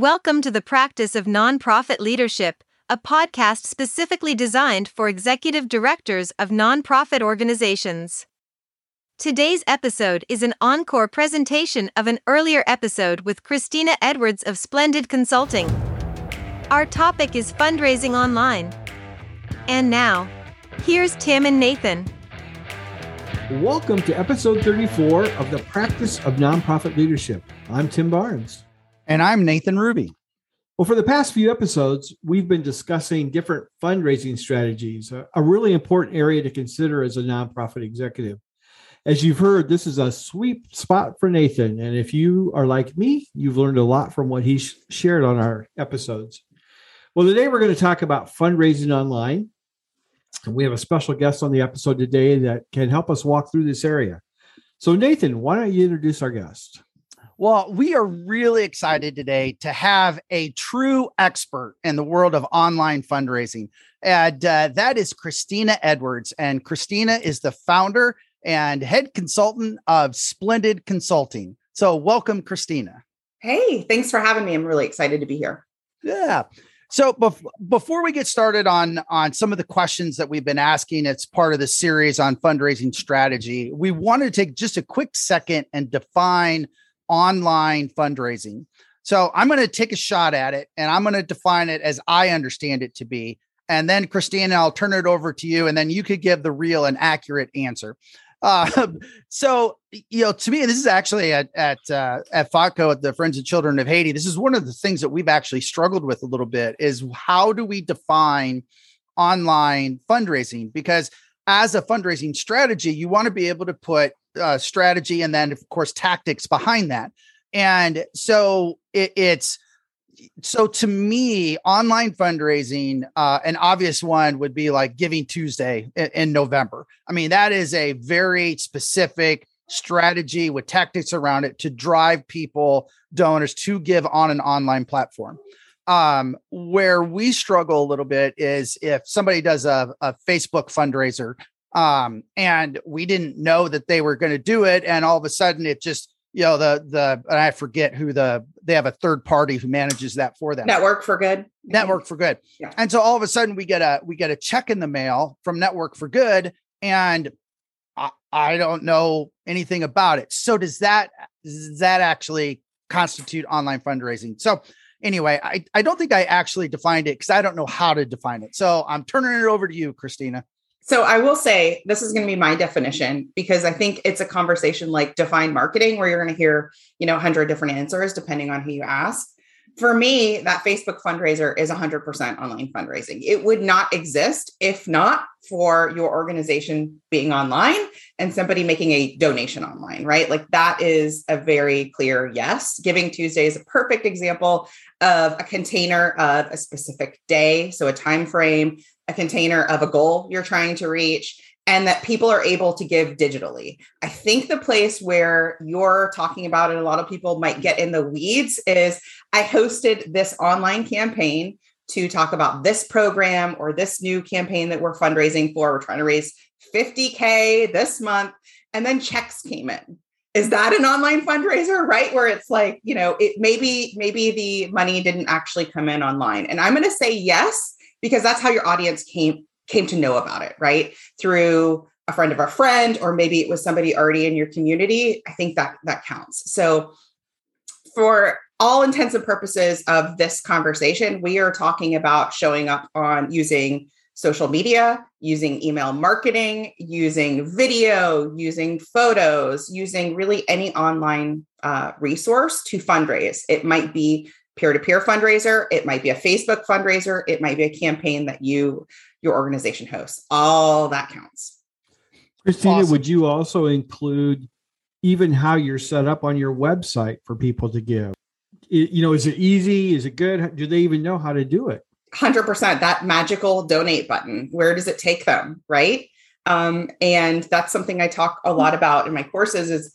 Welcome to the Practice of Nonprofit Leadership, a podcast specifically designed for executive directors of nonprofit organizations. Today's episode is an encore presentation of an earlier episode with Christina Edwards of Splendid Consulting. Our topic is fundraising online. And now, here's Tim and Nathan. Welcome to episode 34 of the Practice of Nonprofit Leadership. I'm Tim Barnes. And I'm Nathan Ruby. Well, for the past few episodes, we've been discussing different fundraising strategies, a, really important area to consider as a nonprofit executive. As you've heard, this is a sweet spot for Nathan. And if you are like me, you've learned a lot from what he sh- shared on our episodes. Well, today we're going to talk about fundraising online. And we have a special guest on the episode today that can help us walk through this area. So, Nathan, why don't you introduce our guest? Well, we are really excited today to have a true expert in the world of online fundraising. And uh, that is Christina Edwards. And Christina is the founder and head consultant of Splendid Consulting. So, welcome, Christina. Hey, thanks for having me. I'm really excited to be here. Yeah. So bef- before we get started on on some of the questions that we've been asking, it's part of the series on fundraising strategy. We wanted to take just a quick second and define online fundraising. So I'm going to take a shot at it and I'm going to define it as I understand it to be. And then Christina, I'll turn it over to you, and then you could give the real and accurate answer. Uh, so you know, to me, this is actually at at uh, at FOTCO at the Friends of Children of Haiti. This is one of the things that we've actually struggled with a little bit. Is how do we define online fundraising? Because as a fundraising strategy, you want to be able to put uh, strategy and then of course tactics behind that. And so it, it's so to me online fundraising uh, an obvious one would be like giving tuesday in, in november. I mean that is a very specific strategy with tactics around it to drive people donors to give on an online platform. Um, where we struggle a little bit is if somebody does a, a facebook fundraiser um, and we didn't know that they were going to do it and all of a sudden it just you know the the and i forget who the they have a third party who manages that for them. Network for good? Network for good. Yeah. and so all of a sudden we get a we get a check in the mail from network for good and I, I don't know anything about it. So does that does that actually constitute online fundraising? So anyway i i don't think i actually defined it because i don't know how to define it. So i'm turning it over to you christina so I will say this is going to be my definition because I think it's a conversation like define marketing where you're going to hear, you know, 100 different answers depending on who you ask. For me, that Facebook fundraiser is 100% online fundraising. It would not exist if not for your organization being online and somebody making a donation online, right? Like that is a very clear yes. Giving Tuesday is a perfect example of a container of a specific day, so a time frame a container of a goal you're trying to reach and that people are able to give digitally. I think the place where you're talking about it, a lot of people might get in the weeds, is I hosted this online campaign to talk about this program or this new campaign that we're fundraising for. We're trying to raise 50K this month, and then checks came in. Is that an online fundraiser, right? Where it's like, you know, it maybe, maybe the money didn't actually come in online. And I'm going to say yes because that's how your audience came came to know about it, right? Through a friend of a friend, or maybe it was somebody already in your community. I think that that counts. So for all intents and purposes of this conversation, we are talking about showing up on using social media, using email marketing, using video, using photos, using really any online uh, resource to fundraise. It might be peer-to-peer fundraiser it might be a facebook fundraiser it might be a campaign that you your organization hosts. All that counts. Christina awesome. would you also include even how you're set up on your website for people to give? It, you know is it easy? Is it good? Do they even know how to do it? 100% that magical donate button where does it take them right? Um, and that's something i talk a lot about in my courses is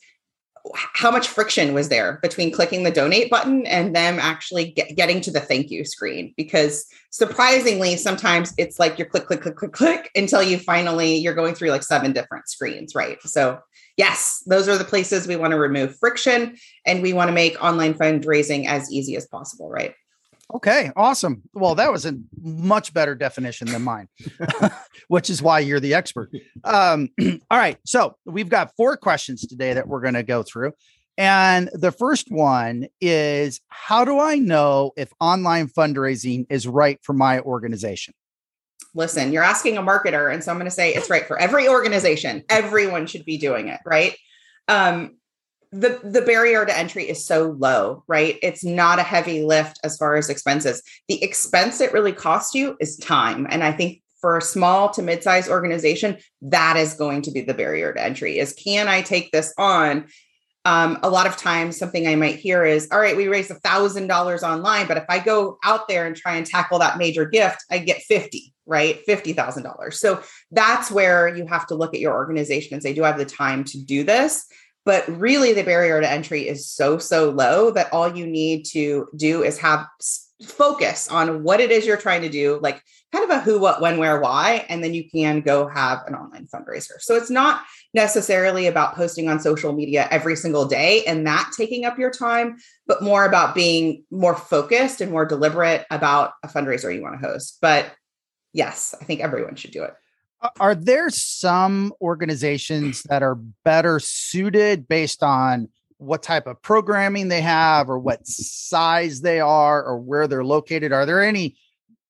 how much friction was there between clicking the donate button and them actually get, getting to the thank you screen? Because surprisingly sometimes it's like you're click click click click click until you finally you're going through like seven different screens right? So yes those are the places we want to remove friction and we want to make online fundraising as easy as possible right Okay, awesome. Well, that was a much better definition than mine, which is why you're the expert. Um, all right, so we've got four questions today that we're going to go through. And the first one is How do I know if online fundraising is right for my organization? Listen, you're asking a marketer, and so I'm going to say it's right for every organization. Everyone should be doing it, right? Um, the the barrier to entry is so low right? It's not a heavy lift as far as expenses. The expense it really costs you is time. And i think for a small to mid-sized organization that is going to be the barrier to entry is can i take this on? Um, a lot of times something i might hear is all right we raised a thousand dollars online but if i go out there and try and tackle that major gift i get 50 right? $50000 so that's where you have to look at your organization and say do i have the time to do this but really the barrier to entry is so so low that all you need to do is have focus on what it is you're trying to do like kind of a who what when where why and then you can go have an online fundraiser. So it's not necessarily about posting on social media every single day and that taking up your time but more about being more focused and more deliberate about a fundraiser you want to host. But yes i think everyone should do it are there some organizations that are better suited based on what type of programming they have or what size they are or where they're located? Are there any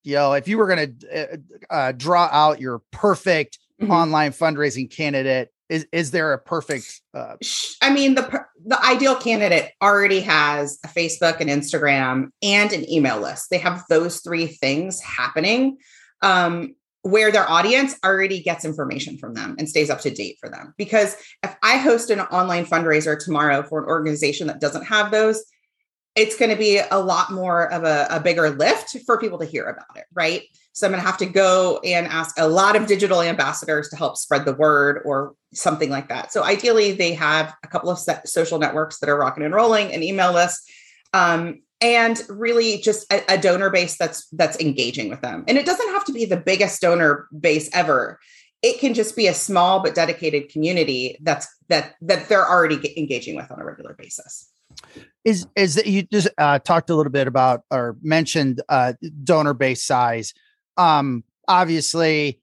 you know if you were going to uh, uh, draw out your perfect mm-hmm. online fundraising candidate is is there a perfect uh, i mean the the ideal candidate already has a facebook and instagram and an email list. They have those three things happening. Um, where their audience already gets information from them and stays up to date for them. Because if I host an online fundraiser tomorrow for an organization that doesn't have those, it's going to be a lot more of a, a, bigger lift for people to hear about it, right? So I'm going to have to go and ask a lot of digital ambassadors to help spread the word or something like that. So ideally, they have a couple of social networks that are rocking and rolling, an email list, um, and really just a, a, donor base that's that's engaging with them. And it doesn't have to be the biggest donor base ever. It can just be a small but dedicated community that's that that they're already engaging with on a regular basis. Is is that you just uh, talked a little bit about or mentioned uh, donor base size. Um obviously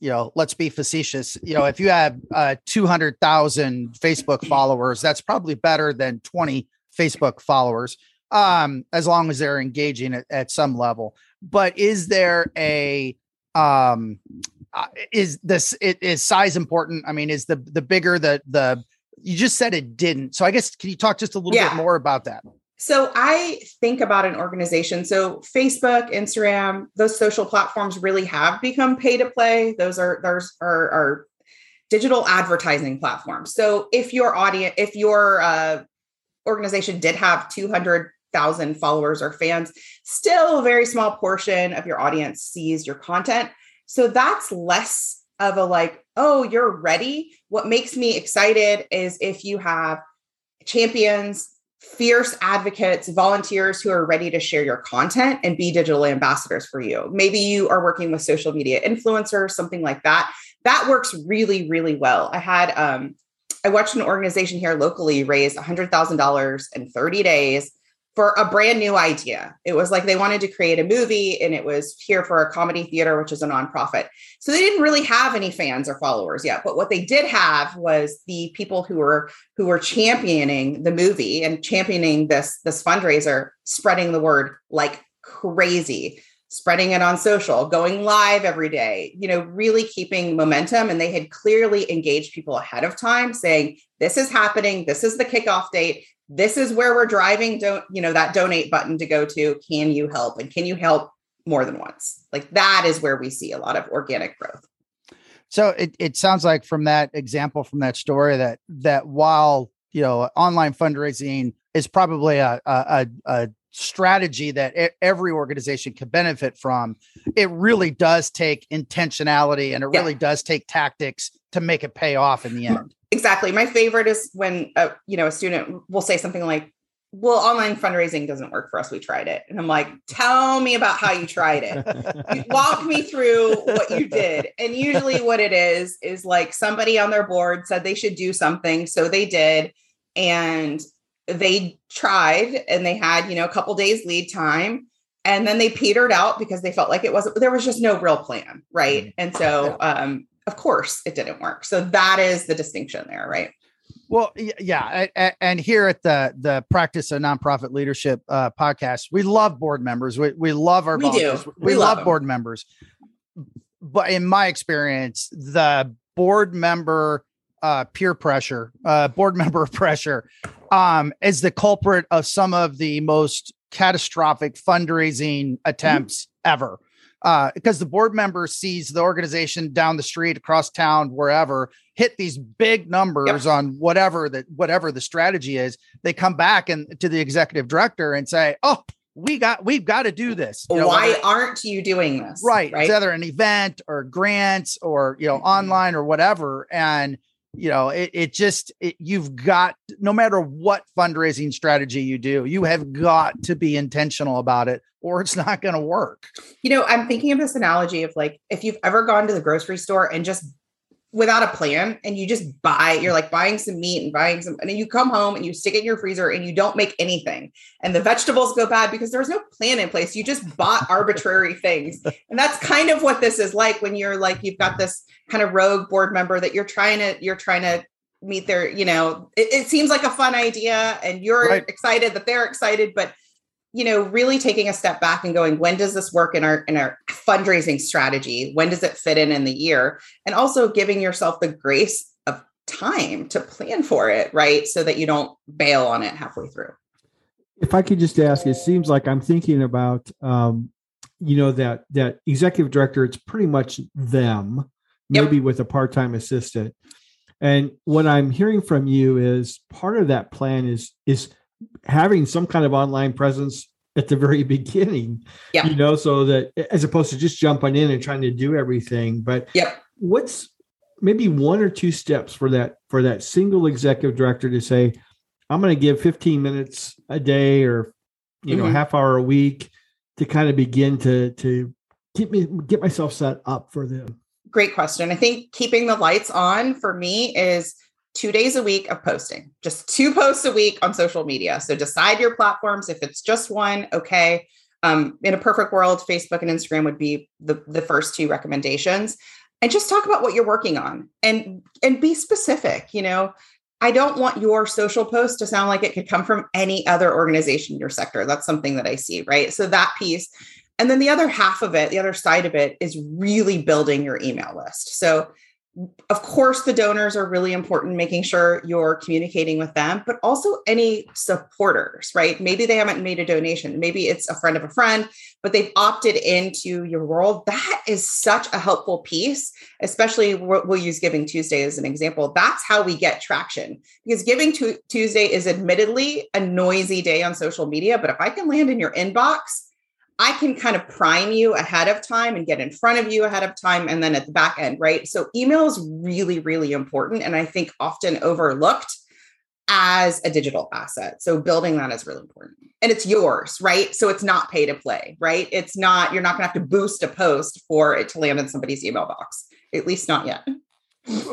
you know let's be facetious. You know if you have uh 200,000 facebook followers that's probably better than 20 facebook followers um, as long as they're engaging at, at some level. But is there a um, uh, is this it, is size important? I mean, is the the bigger the the you just said it didn't. So I guess can you talk just a little yeah. bit more about that? So I think about an organization. So Facebook, Instagram, those social platforms really have become pay to play. Those are those are, are digital advertising platforms. So if your audience, if your uh, organization did have 200 thousand followers or fans, still a very small portion of your audience sees your content. So that's less of a like, oh, you're ready. What makes me excited is if you have champions, fierce advocates, volunteers who are ready to share your content and be digital ambassadors for you. Maybe you are working with social media influencers, something like that. That works really, really well. I had um, I watched an organization here locally raise $100,000 in 30 days for a brand new idea. It was like they wanted to create a movie and it was here for a comedy theater, which is a nonprofit. So they didn't really have any fans or followers yet. But what they did have was the people who were who were championing the movie and championing this this fundraiser, spreading the word like crazy, spreading it on social, going live every day, you know, really keeping momentum. And they had clearly engaged people ahead of time saying, this is happening, this is the kickoff date this is where we're driving don't you know that donate button to go to can you help? And can you help more than once? Like that is where we see a lot of organic growth. So it, it sounds like from that example from that story that that while you know online fundraising is probably a a, a strategy that every organization can benefit from it really does take intentionality and it yeah. really does take tactics to make it pay off in the end exactly. My favorite is when a, you know a student will say something like, "Well, online fundraising doesn't work for us. We tried it." And I'm like, "Tell me about how you tried it. Walk me through what you did." And usually what it is is like somebody on their board said they should do something, so they did and they tried and they had, you know, a couple days lead time and then they petered out because they felt like it wasn't there was just no real plan, right? Mm-hmm. And so um of course it didn't work. So that is the distinction there, right? Well, yeah, and here at the the practice of nonprofit leadership uh, podcast, we love board members. We we love our we volunteers. do. We, we love, love board members. But in my experience, the board member uh, peer pressure, uh, board member pressure, um, is the culprit of some of the most catastrophic fundraising attempts mm-hmm. ever uh, because the board member sees the organization down the street, across town, wherever, hit these big numbers yep. on whatever that whatever the strategy is. They come back and to the executive director and say, "Oh, we got we've got to do this." You know, Why aren't you doing this? Right, right. It's either an event or grants or you know mm-hmm. online or whatever, and you know it, it just it, you've got no matter what fundraising strategy you do you have got to be intentional about it or it's not going to work. You know i'm thinking of this analogy of like if you've ever gone to the grocery store and just without a plan and you just buy you're mm-hmm. like buying some meat and buying some and then you come home and you stick it in your freezer and you don't make anything. And the vegetables go bad because there's no plan in place. You just bought arbitrary things. And that's kind of what this is like when you're like you've got this kind of rogue board member that you're trying to you're trying to meet their you know it, it seems like a fun idea and you're right. excited that they're excited but you know really taking a step back and going when does this work in our in our fundraising strategy? When does it fit in in the year? And also giving yourself the grace of time to plan for it right? So that you don't bail on it halfway through. If i could just ask it seems like i'm thinking about um you know that that executive director it's pretty much them maybe yep. with a part-time assistant. And what i'm hearing from you is part of that plan is is having some kind of online presence at the very beginning yeah. you know so that as opposed to just jumping in and trying to do everything but yep. what's maybe one or two steps for that for that single executive director to say i'm going to give 15 minutes a day or you know mm-hmm. half hour a week to kind of begin to to get me get myself set up for them. Great question. I think keeping the lights on for me is two days a week of posting, just two posts a week on social media. So decide your platforms. If it's just one, okay. Um, in a perfect world, Facebook and Instagram would be the, the first two recommendations. And just talk about what you're working on and and be specific. You know, I don't want your social post to sound like it could come from any other organization in your sector. That's something that I see, right? So that piece. And then the other half of it, the other side of it is really building your email list. So of course the donors are really important making sure you're communicating with them but also any supporters right? Maybe they haven't made a donation. Maybe it's a friend of a friend but they've opted into your world. That is such a helpful piece especially we'll use giving tuesday as an example. That's how we get traction because giving tuesday is admittedly a noisy day on social media but if i can land in your inbox I can kind of prime you ahead of time and get in front of you ahead of time and then at the back end, right? So email is really, really important. And I think often overlooked as a digital asset. So building that is really important. And it's yours, right? So it's not pay to play, right? It's not, you're not going to have to boost a post for it to land in somebody's email box, at least not yet.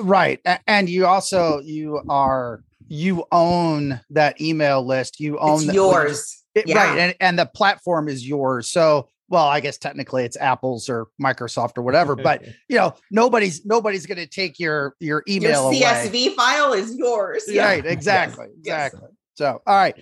Right. And you also, you are, you own that email list. You own it's yours. It, yeah. Right. And, and the platform is yours. So, well, I guess technically it's Apple's or Microsoft or whatever, but you know, nobody's nobody's going to take your your email. Your CSV away. file is yours. Yeah. Right. Exactly. Yes. Exactly. Yes. So, all right.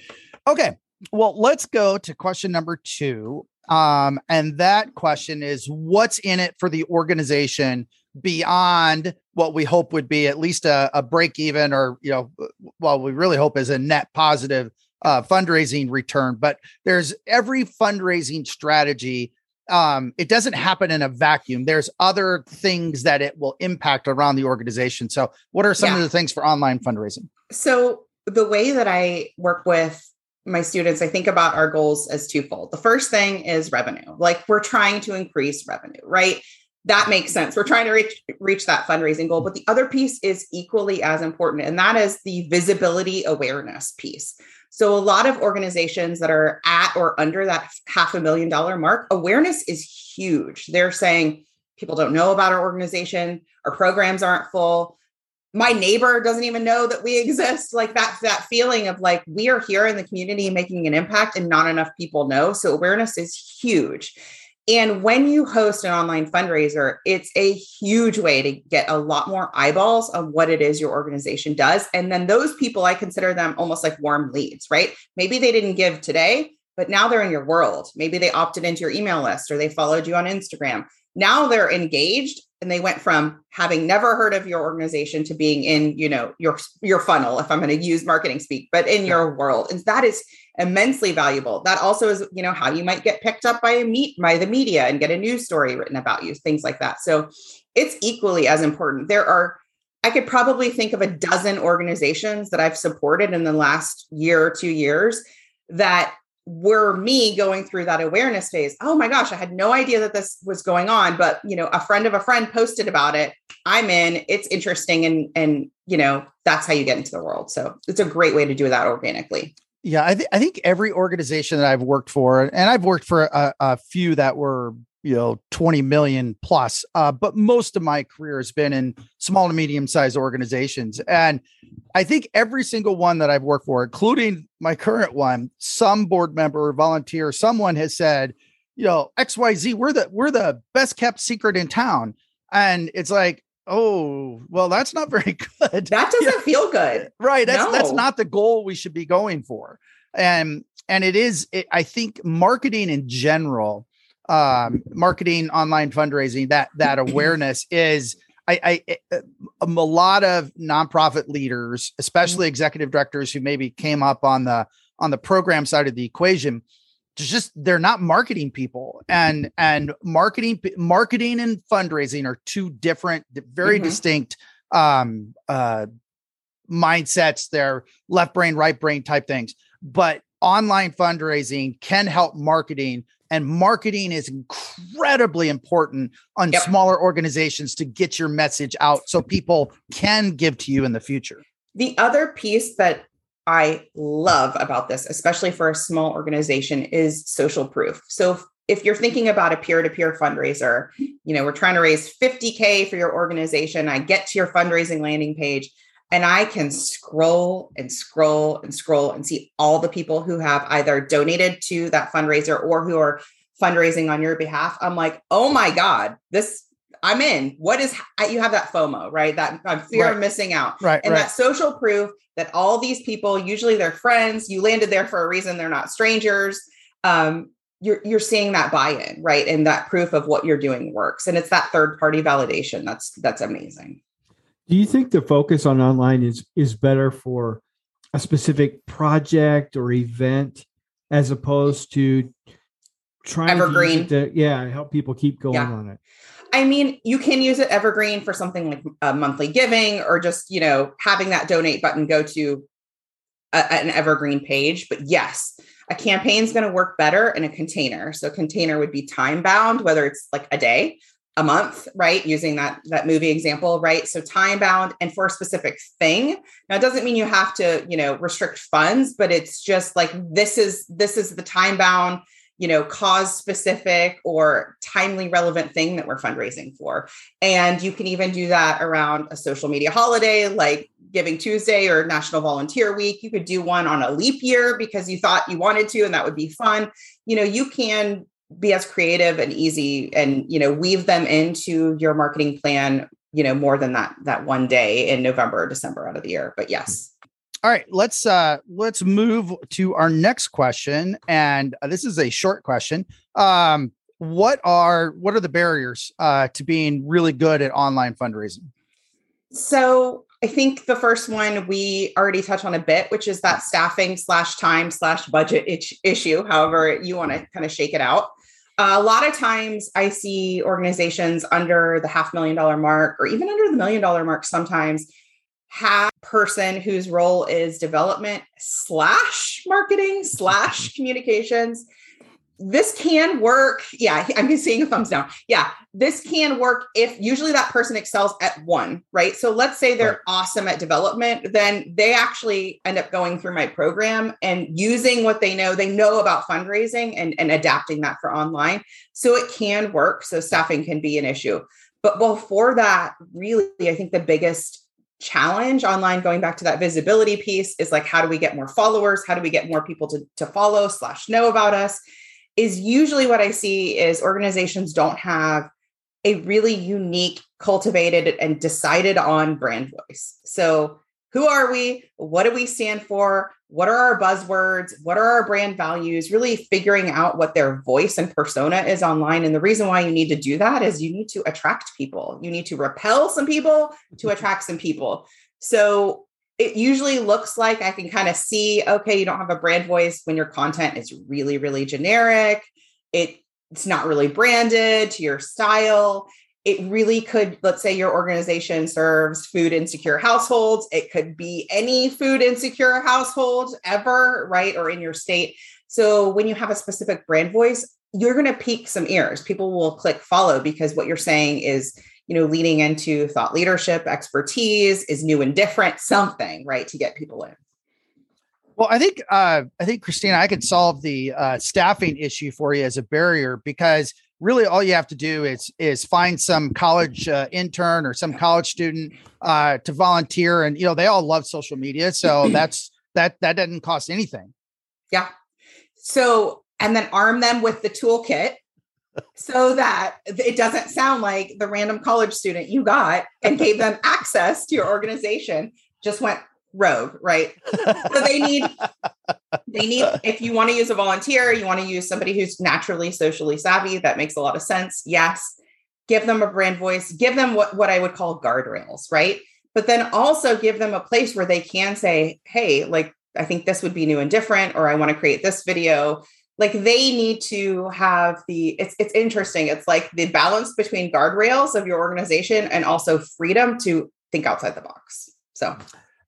Okay. Well, let's go to question number two. Um, and that question is what's in it for the organization beyond what we hope would be at least a, a break even or, you know, well, we really hope is a net positive uh, fundraising return, but there's every fundraising strategy. Um, it doesn't happen in a vacuum. There's other things that it will impact around the organization. So, what are some yeah. of the things for online fundraising? So, the way that I work with my students, I think about our goals as twofold. The first thing is revenue. Like we're trying to increase revenue, right? that makes sense. We're trying to reach reach that fundraising goal, but the other piece is equally as important, and that is the visibility awareness piece. So a lot of organizations that are at or under that half a million dollar mark, awareness is huge. They're saying people don't know about our organization, our programs aren't full. My neighbor doesn't even know that we exist. Like that that feeling of like we are here in the community making an impact and not enough people know. So awareness is huge. And when you host an online fundraiser, it's a huge way to get a lot more eyeballs on what it is your organization does. And then those people, I consider them almost like warm leads, right? Maybe they didn't give today, but now they're in your world. Maybe they opted into your email list or they followed you on Instagram. Now they're engaged and they went from having never heard of your organization to being in, you know, your your funnel if I'm going to use marketing speak, but in your world. And that is immensely valuable. That also is, you know, how you might get picked up by a meet by the media and get a news story written about you, things like that. So it's equally as important. There are, I could probably think of a dozen organizations that I've supported in the last year or two years that were me going through that awareness phase. Oh my gosh, I had no idea that this was going on, but you know, a friend of a friend posted about it. I'm in, it's interesting and and you know, that's how you get into the world. So, it's a great way to do that organically. Yeah, I, th- I think every organization that I've worked for, and I've worked for a, a few that were you know 20 million plus uh, but most of my career has been in small to medium sized organizations and i think every single one that i've worked for including my current one some board member or volunteer someone has said you know xyz we're the we're the best kept secret in town and it's like oh well that's not very good that doesn't yeah. feel good right that's no. that's not the goal we should be going for and and it is it, i think marketing in general um marketing online fundraising that that awareness is I, I, eh, eh, a lot of nonprofit leaders, especially mm-hmm. executive directors who maybe came up on the on the program side of the equation, just they're not marketing people and and marketing marketing and fundraising are two different very mm-hmm. distinct um uh mindsets they're left brain right brain type things but online fundraising can help marketing and marketing is incredibly important on yep. smaller organizations to get your message out so people can give to you in the future the other piece that I love about this, especially for a small organization, is social proof. So if you're thinking about a peer-to-peer fundraiser, you know, we're trying to raise 50K for your organization. I get to your fundraising landing page and I can scroll and scroll and scroll and see all the people who have either donated to that fundraiser or who are fundraising on your behalf. I'm like, oh my God, this I'm in. What is you have that FOMO, right? That fear right. of missing out. Right. And right. that social proof that all these people, usually they're friends, you landed there for a reason, they're not strangers. Um, you're you're seeing that buy-in, right? And that proof of what you're doing works. And it's that third party validation. That's that's amazing. Do you think the focus on online is is better for a specific project or event as opposed to trying evergreen to, to yeah help people keep going yeah. on it I mean, you can use it evergreen for something like a monthly giving or just, you know, having that donate button go to a, an evergreen page. But yes, a campaign is going to work better in a container. So container would be time bound, whether it's like a day, a month, right? Using that that movie example, right? So time bound and for a specific thing. Now it doesn't mean you have to, you know, restrict funds, but it's just like this is this is the time bound you know cause specific or timely relevant thing that we're fundraising for. And you can even do that around a social media holiday like giving tuesday or national volunteer week. You could do one on a leap year because you thought you wanted to and that would be fun. You know you can be as creative and easy and you know weave them into your marketing plan you know more than that that one day in november or december out of the year. But yes all right, let's uh let's move to our next question and uh, this is a short question. Um what are what are the barriers uh to being really good at online fundraising? So, I think the first one we already touched on a bit, which is that staffing slash time slash budget issue, however you want to kind of shake it out. Uh, a lot of times I see organizations under the half million dollar mark or even under the million dollar mark sometimes have person whose role is development slash marketing slash communications this can work. Yeah, I'm seeing a thumbs down. Yeah, this can work if usually that person excels at one, right? So let's say they're right. awesome at development, then they actually end up going through my program and using what they know. They know about fundraising and, and adapting that for online. So it can work. So staffing can be an issue. But before that, really, I think the biggest challenge online going back to that visibility piece is like how do we get more followers? How do we get more people to, to follow slash know about us? Is usually what i see is organizations don't have a really unique cultivated and decided on brand voice. So who are we? What do we stand for what are our buzzwords? What are our brand values? Really figuring out what their voice and persona is online. And the reason why you need to do that is you need to attract people. You need to repel some people to attract some people. So it usually looks like i can kind of see okay you don't have a brand voice when your content is really really generic. It it's not really branded to your style it really could let's say your organization serves food insecure households it could be any food insecure household ever right or in your state. So when you have a specific brand voice you're going to pique some ears. People will click follow because what you're saying is you know leading into thought leadership expertise is new and different something right to get people in. Well, I think uh, I think Christina, I could solve the uh, staffing issue for you as a barrier because really all you have to do is is find some college uh, intern or some college student uh, to volunteer. And you know they all love social media so that's that that doesn't cost anything. Yeah. So and then arm them with the toolkit so that it doesn't sound like the random college student you got and gave them access to your organization just went rogue, right? so they need they need if you want to use a volunteer, you want to use somebody who's naturally socially savvy, that makes a lot of sense. Yes. Give them a brand voice, give them what what I would call guardrails, right? But then also give them a place where they can say, "Hey, like I think this would be new and different or I want to create this video." Like they need to have the it's it's interesting. It's like the balance between guardrails of your organization and also freedom to think outside the box. So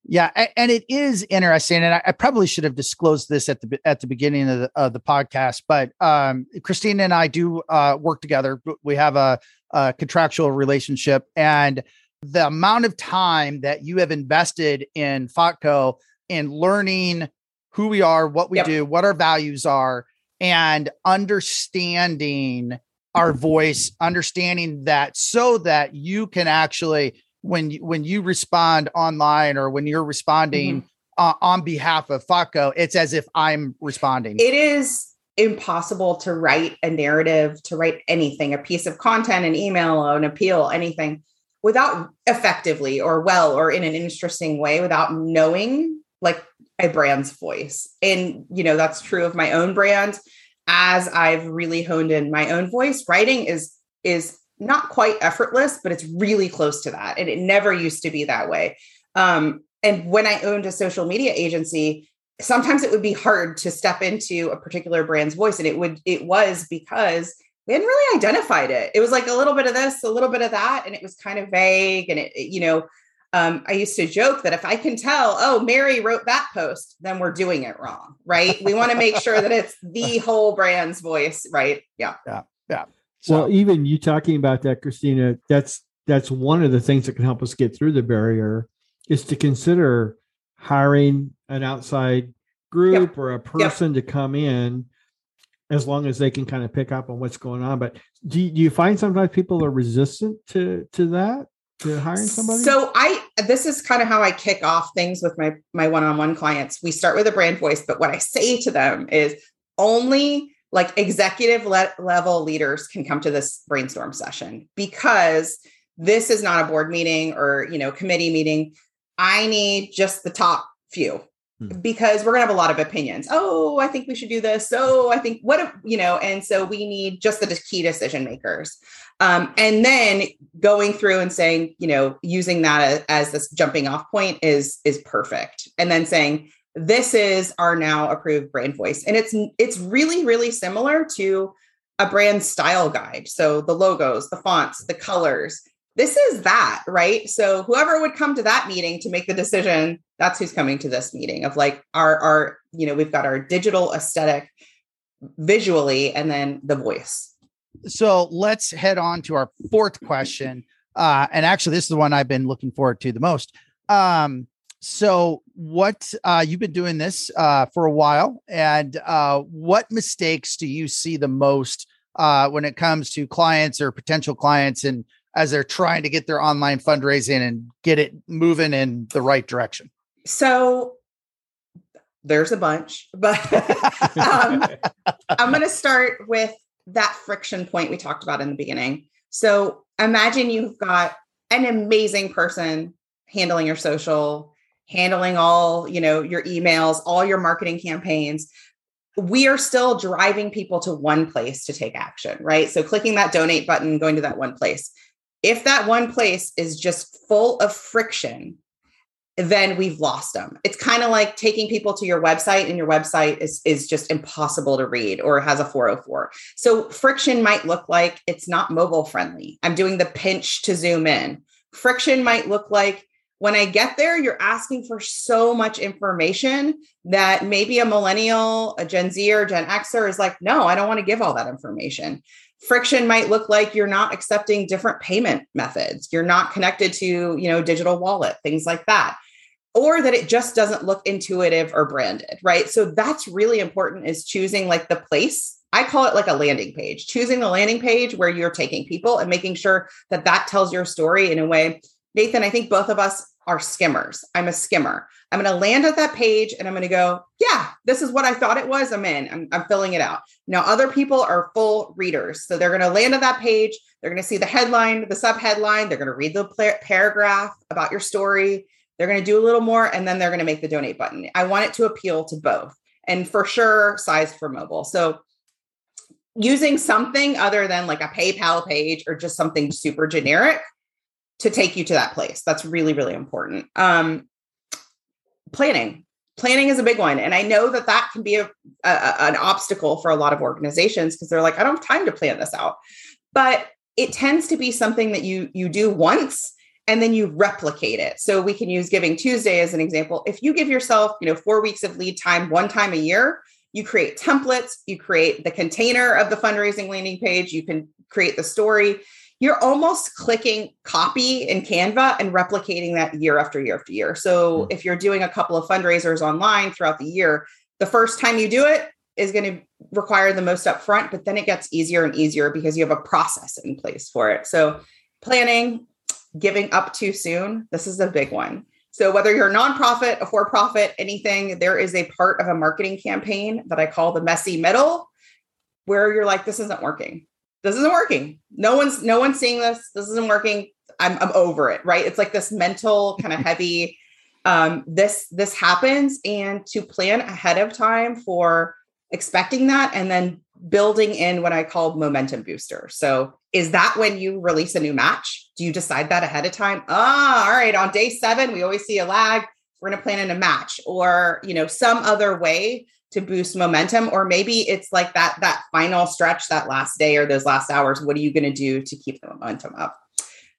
yeah, and it is interesting, and I, probably should have disclosed this at the at the beginning of the, of the podcast. But um, Christina and I do uh, work together. We have a, a, contractual relationship, and the amount of time that you have invested in FOTCO in learning who we are, what we yep. do, what our values are, and understanding our voice, understanding that so that you can actually when you, when you respond online or when you're responding mm-hmm. uh, on behalf of FOTCO, it's as if I'm responding. It is impossible to write a narrative, to write anything, a piece of content, an email, an appeal, anything without effectively or well or in an interesting way without knowing like a brand's voice. And you know, that's true of my own brand as I've really honed in my own voice. Writing is is not quite effortless, but it's really close to that. And it never used to be that way. Um, and when I owned a social media agency, sometimes it would be hard to step into a particular brand's voice. And it would, it was because we hadn't really identified it. It was like a little bit of this, a little bit of that, and it was kind of vague. And it, you know, um, I used to joke that if I can tell, oh, Mary wrote that post, then we're doing it wrong, right? We want to make sure that it's the whole brand's voice, right? Yeah. Yeah. Yeah. So. Well, even you talking about that, Christina, that's that's one of the things that can help us get through the barrier is to consider hiring an outside group yep. or a person yep. to come in as long as they can kind of pick up on what's going on. But do you, do you find sometimes people are resistant to to that? to hiring somebody? So I this is kind of how I kick off things with my my one-on-one clients. We start with a brand voice, but what I say to them is only like executive le- level leaders can come to this brainstorm session because this is not a board meeting or you know committee meeting. I need just the top few hmm. because we're going to have a lot of opinions. Oh i think we should do this. Oh i think what if, you know and so we need just the key decision makers. Um, and then going through and saying you know using that as, as this jumping off point is is perfect. And then saying this is our now approved brand voice and it's it's really really similar to a brand style guide so the logos the fonts the colors this is that right so whoever would come to that meeting to make the decision that's who's coming to this meeting of like our our you know we've got our digital aesthetic visually and then the voice. So let's head on to our fourth question. Uh, and actually, this is the one I've been looking forward to the most. Um, so, what uh, you've been doing this uh, for a while, and uh, what mistakes do you see the most uh, when it comes to clients or potential clients, and as they're trying to get their online fundraising and get it moving in the right direction? So, there's a bunch, but um, I'm going to start with that friction point we talked about in the beginning. So imagine you've got an amazing person handling your social, handling all, you know, your emails, all your marketing campaigns. We are still driving people to one place to take action, right? So clicking that donate button, going to that one place. If that one place is just full of friction, then we've lost them. It's kind of like taking people to your website and your website is, is just impossible to read or has a 404. So friction might look like it's not mobile friendly. I'm doing the pinch to zoom in. Friction might look like when I get there, you're asking for so much information that maybe a millennial, a Gen Z or Gen Xer is like, no, I don't want to give all that information. Friction might look like you're not accepting different payment methods. You're not connected to you know digital wallet things like that. Or that it just doesn't look intuitive or branded right? So that's really important is choosing like the place. I call it like a landing page. Choosing the landing page where you're taking people and making sure that that tells your story in a way. Nathan i think both of us are skimmers i'm a skimmer I'm going to land at that page and I'm going to go, yeah, this is what I thought it was. I'm in. I'm, I'm filling it out. Now, other people are full readers. So they're going to land on that page. They're going to see the headline, the sub headline. They're going to read the paragraph about your story. They're going to do a little more and then they're going to make the donate button. I want it to appeal to both and for sure, size for mobile. So using something other than like a PayPal page or just something super generic to take you to that place. That's really, really important. Um, planning. Planning is a big one. And i know that that can be a, a an obstacle for a lot of organizations because they're like i don't have time to plan this out. But it tends to be something that you you do once and then you replicate it. So we can use giving tuesday as an example. If you give yourself you know 4 weeks of lead time one time a year you create templates you create the container of the fundraising landing page you can create the story you're almost clicking copy in Canva and replicating that year after year after year. So mm-hmm. if you're doing a couple of fundraisers online throughout the year, the first time you do it is going to require the most upfront, but then it gets easier and easier because you have a process in place for it. So planning, giving up too soon, this is a big one. So whether you're a nonprofit, a for-profit, anything, there is a part of a marketing campaign that I call the messy middle where you're like, this isn't working this isn't working. No one's no one's seeing this. This isn't working. I'm I'm over it, right? It's like this mental kind of heavy um this this happens and to plan ahead of time for expecting that and then building in what I call momentum booster. So is that when you release a new match? Do you decide that ahead of time? Ah, all right, on day 7 we always see a lag. We're going to plan in a match or, you know, some other way to boost momentum or maybe it's like that that final stretch that last day or those last hours what are you going to do to keep the momentum up?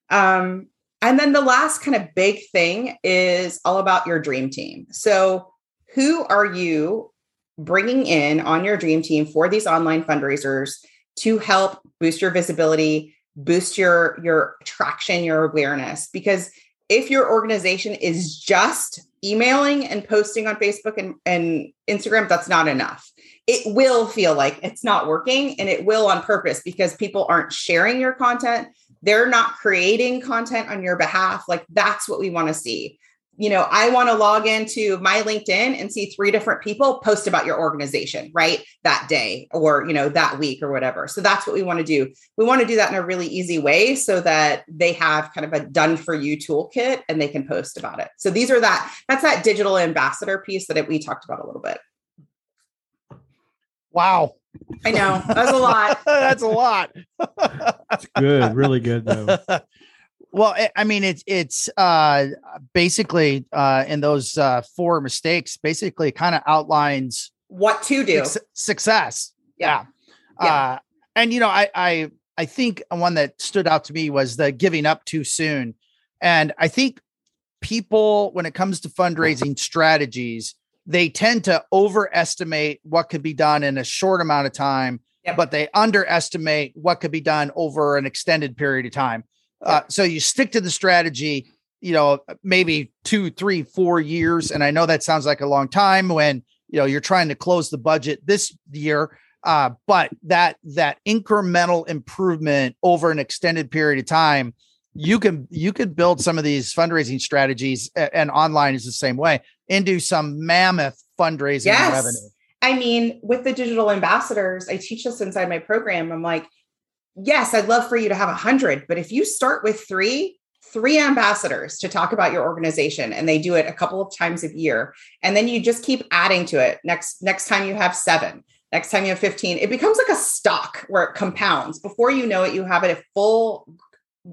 Um, and then the last kind of big thing is all about your dream team. So who are you bringing in on your dream team for these online fundraisers to help boost your visibility boost your your traction your awareness? Because if your organization is just emailing and posting on Facebook and, and Instagram, that's not enough. It will feel like it's not working and it will on purpose because people aren't sharing your content. They're not creating content on your behalf. Like that's what we want to see you know, I want to log into my LinkedIn and see three different people post about your organization, right? That day or, you know, that week or whatever. So that's what we want to do. We want to do that in a really easy way so that they have kind of a done for you toolkit and they can post about it. So these are that, that's that digital ambassador piece that we talked about a little bit. Wow. I know. That's a lot. that's a lot. that's good. Really good though. Well, I mean, it's it's uh, basically uh, in those uh, four mistakes, basically kind of outlines what to do su- success. Yeah, yeah. Uh, and you know, I I I think one that stood out to me was the giving up too soon, and I think people when it comes to fundraising strategies they tend to overestimate what could be done in a short amount of time, yep. but they underestimate what could be done over an extended period of time. Uh. So you stick to the strategy, you know, maybe two, three, four years. And I know that sounds like a long time when, you know, you're trying to close the budget this year. Uh, but that that incremental improvement over an extended period of time you can you could build some of these fundraising strategies and online is the same way into some mammoth fundraising yes. revenue. I mean, with the digital ambassadors, I teach this inside my program. I'm like, yes, I'd love for you to have a hundred, but if you start with three, three ambassadors to talk about your organization and they do it a couple of times a year and then you just keep adding to it next next time you have seven next time you have 15 it becomes like a stock where it compounds before you know it you have it a full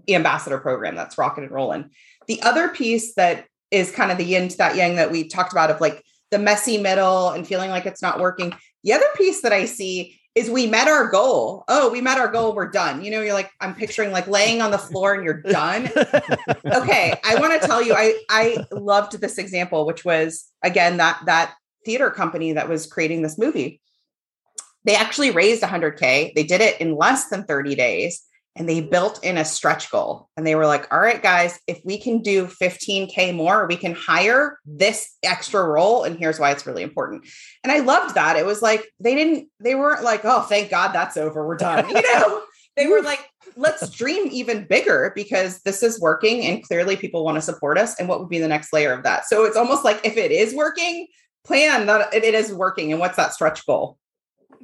ambassador program that's rocking and rolling. The other piece that is kind of the yin to that yang that we talked about of like the messy middle and feeling like it's not working. The other piece that I see is we met our goal. Oh, we met our goal. We're done. You know, you're like, I'm picturing like laying on the floor and you're done. okay. I want to tell you, I I loved this example, which was again that that theater company that was creating this movie. They actually raised 100K. They did it in less than 30 days and they built in a stretch goal. And they were like all right guys if we can do 15k more we can hire this extra role and here's why it's really important. And i loved that. It was like they didn't they weren't like oh thank god that's over. We're done you know? They were like let's dream even bigger because this is working and clearly people want to support us and what would be the next layer of that? So it's almost like if it is working plan that it is working. And what's that stretch goal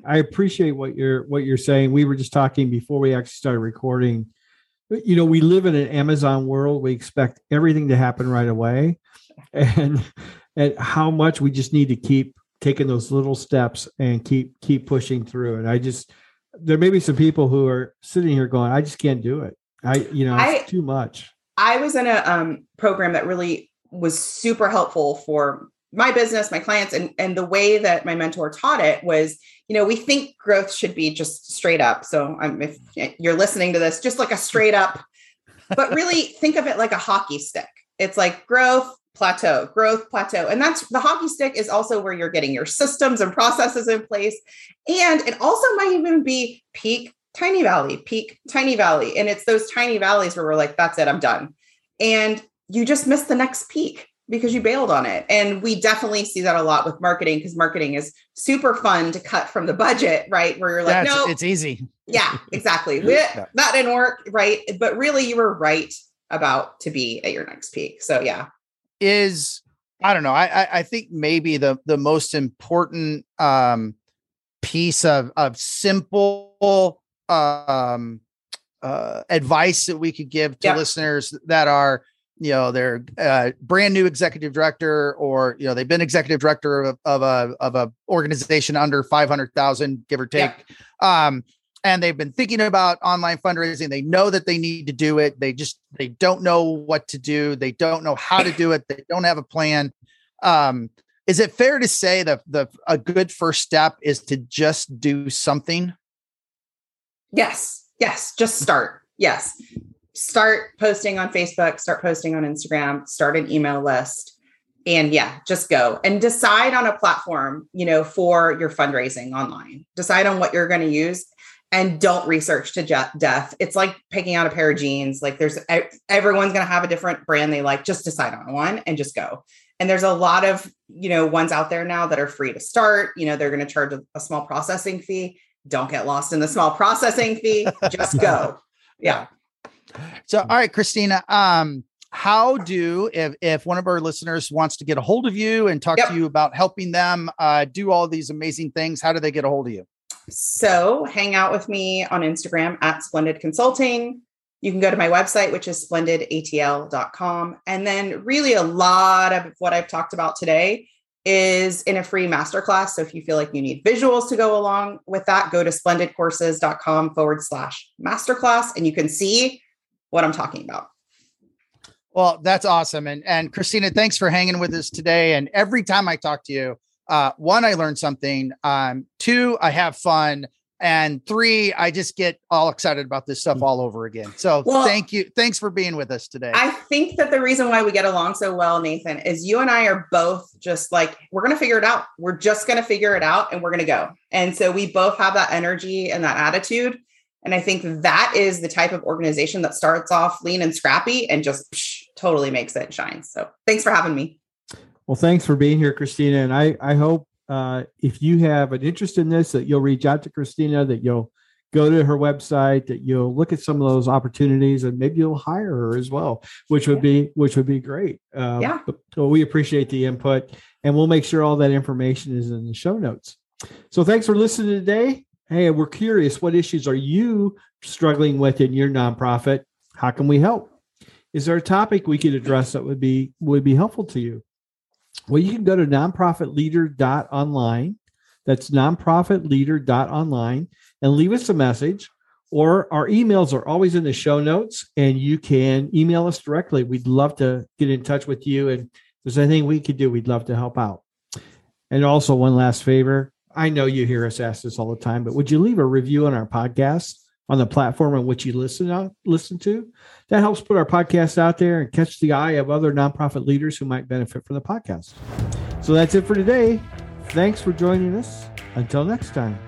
I appreciate what you're what you're saying. We were just talking before we actually started recording. You know, we live in an Amazon world. We expect everything to happen right away, and and how much we just need to keep taking those little steps and keep keep pushing through. And I just there may be some people who are sitting here going, I just can't do it. I you know it's I, too much. I was in a um, program that really was super helpful for my business, my clients, and and the way that my mentor taught it was, you know, we think growth should be just straight up. So I'm if you're listening to this, just like a straight up, but really think of it like a hockey stick. It's like growth, plateau, growth, plateau. And that's the hockey stick is also where you're getting your systems and processes in place. And it also might even be peak, tiny valley, peak, tiny valley. And it's those tiny valleys where we're like, that's it, I'm done. And you just miss the next peak because you bailed on it. And we definitely see that a lot with marketing because marketing is super fun to cut from the budget, right? Where you're like, no, it's easy. Yeah, exactly. yeah. That didn't work, right? But really, you were right about to be at your next peak. So yeah, is I don't know. I I think maybe the the most important um piece of of simple um uh advice that we could give to yep. listeners that are you know they're a brand new executive director or you know they've been executive director of, of a of a organization under 500,000 give or take. Yeah. um and they've been thinking about online fundraising. They know that they need to do it. They just they don't know what to do. They don't know how to do it. They don't have a plan. Um is it fair to say that the a good first step is to just do something? Yes. Yes. Just start. Yes start posting on Facebook, start posting on Instagram, start an email list. And yeah, just go and decide on a platform, you know, for your fundraising online. Decide on what you're going to use and don't research to death. It's like picking out a pair of jeans. Like there's everyone's going to have a different brand they like. Just decide on one and just go. And there's a lot of, you know, ones out there now that are free to start. You know, they're going to charge a, a small processing fee. Don't get lost in the small processing fee. Just go. Yeah. So, all right, Christina, um, how do if if one of our listeners wants to get a hold of you and talk yep. to you about helping them uh, do all these amazing things, how do they get a hold of you? So, hang out with me on Instagram at Splendid Consulting. You can go to my website, which is splendidatl.com. And then, really, a lot of what I've talked about today is in a free masterclass. So if you feel like you need visuals to go along with that, go to splendidcourses.com forward slash masterclass and you can see what I'm talking about. Well, that's awesome. And and Christina, thanks for hanging with us today. And every time I talk to you, uh, one, I learn something. Um, two, I have fun. and three, I just get all excited about this stuff all over again. So Well- thank you. Thanks for being with us today. I think that the reason why we get along so well, Nathan, is you and I are both just like, we're going to figure it out. We're just going to figure it out and we're going to go. And so we both have that energy and that attitude. And I think that is the type of organization that starts off lean and scrappy and just psh, totally makes it shine. So thanks for having me. Well, thanks for being here, Christina. And I, I hope uh, if you have an interest in this, that you'll reach out to Christina, that you'll go to her website, that you'll look at some of those opportunities, and maybe you'll hire her as well, which would be which would be great. Uh, Yeah. So we appreciate the input, and we'll make sure all that information is in the show notes. So thanks for listening today. Hey, we're curious, what issues are you struggling with in your nonprofit? How can we help? Is there a topic we could address that would be would be helpful to you? Well, you can go to nonprofitleader.online. That's nonprofitleader.online and leave us a message. Or our emails are always in the show notes, and you can email us directly. We'd love to get in touch with you. And if there's anything we could do, we'd love to help out. And also, one last favor I know you hear us ask this all the time, but would you leave a review on our podcast on the platform on which you listen on, listen to? That helps put our podcast out there and catch the eye of other nonprofit leaders who might benefit from the podcast. So that's it for today. Thanks for joining us. Until next time.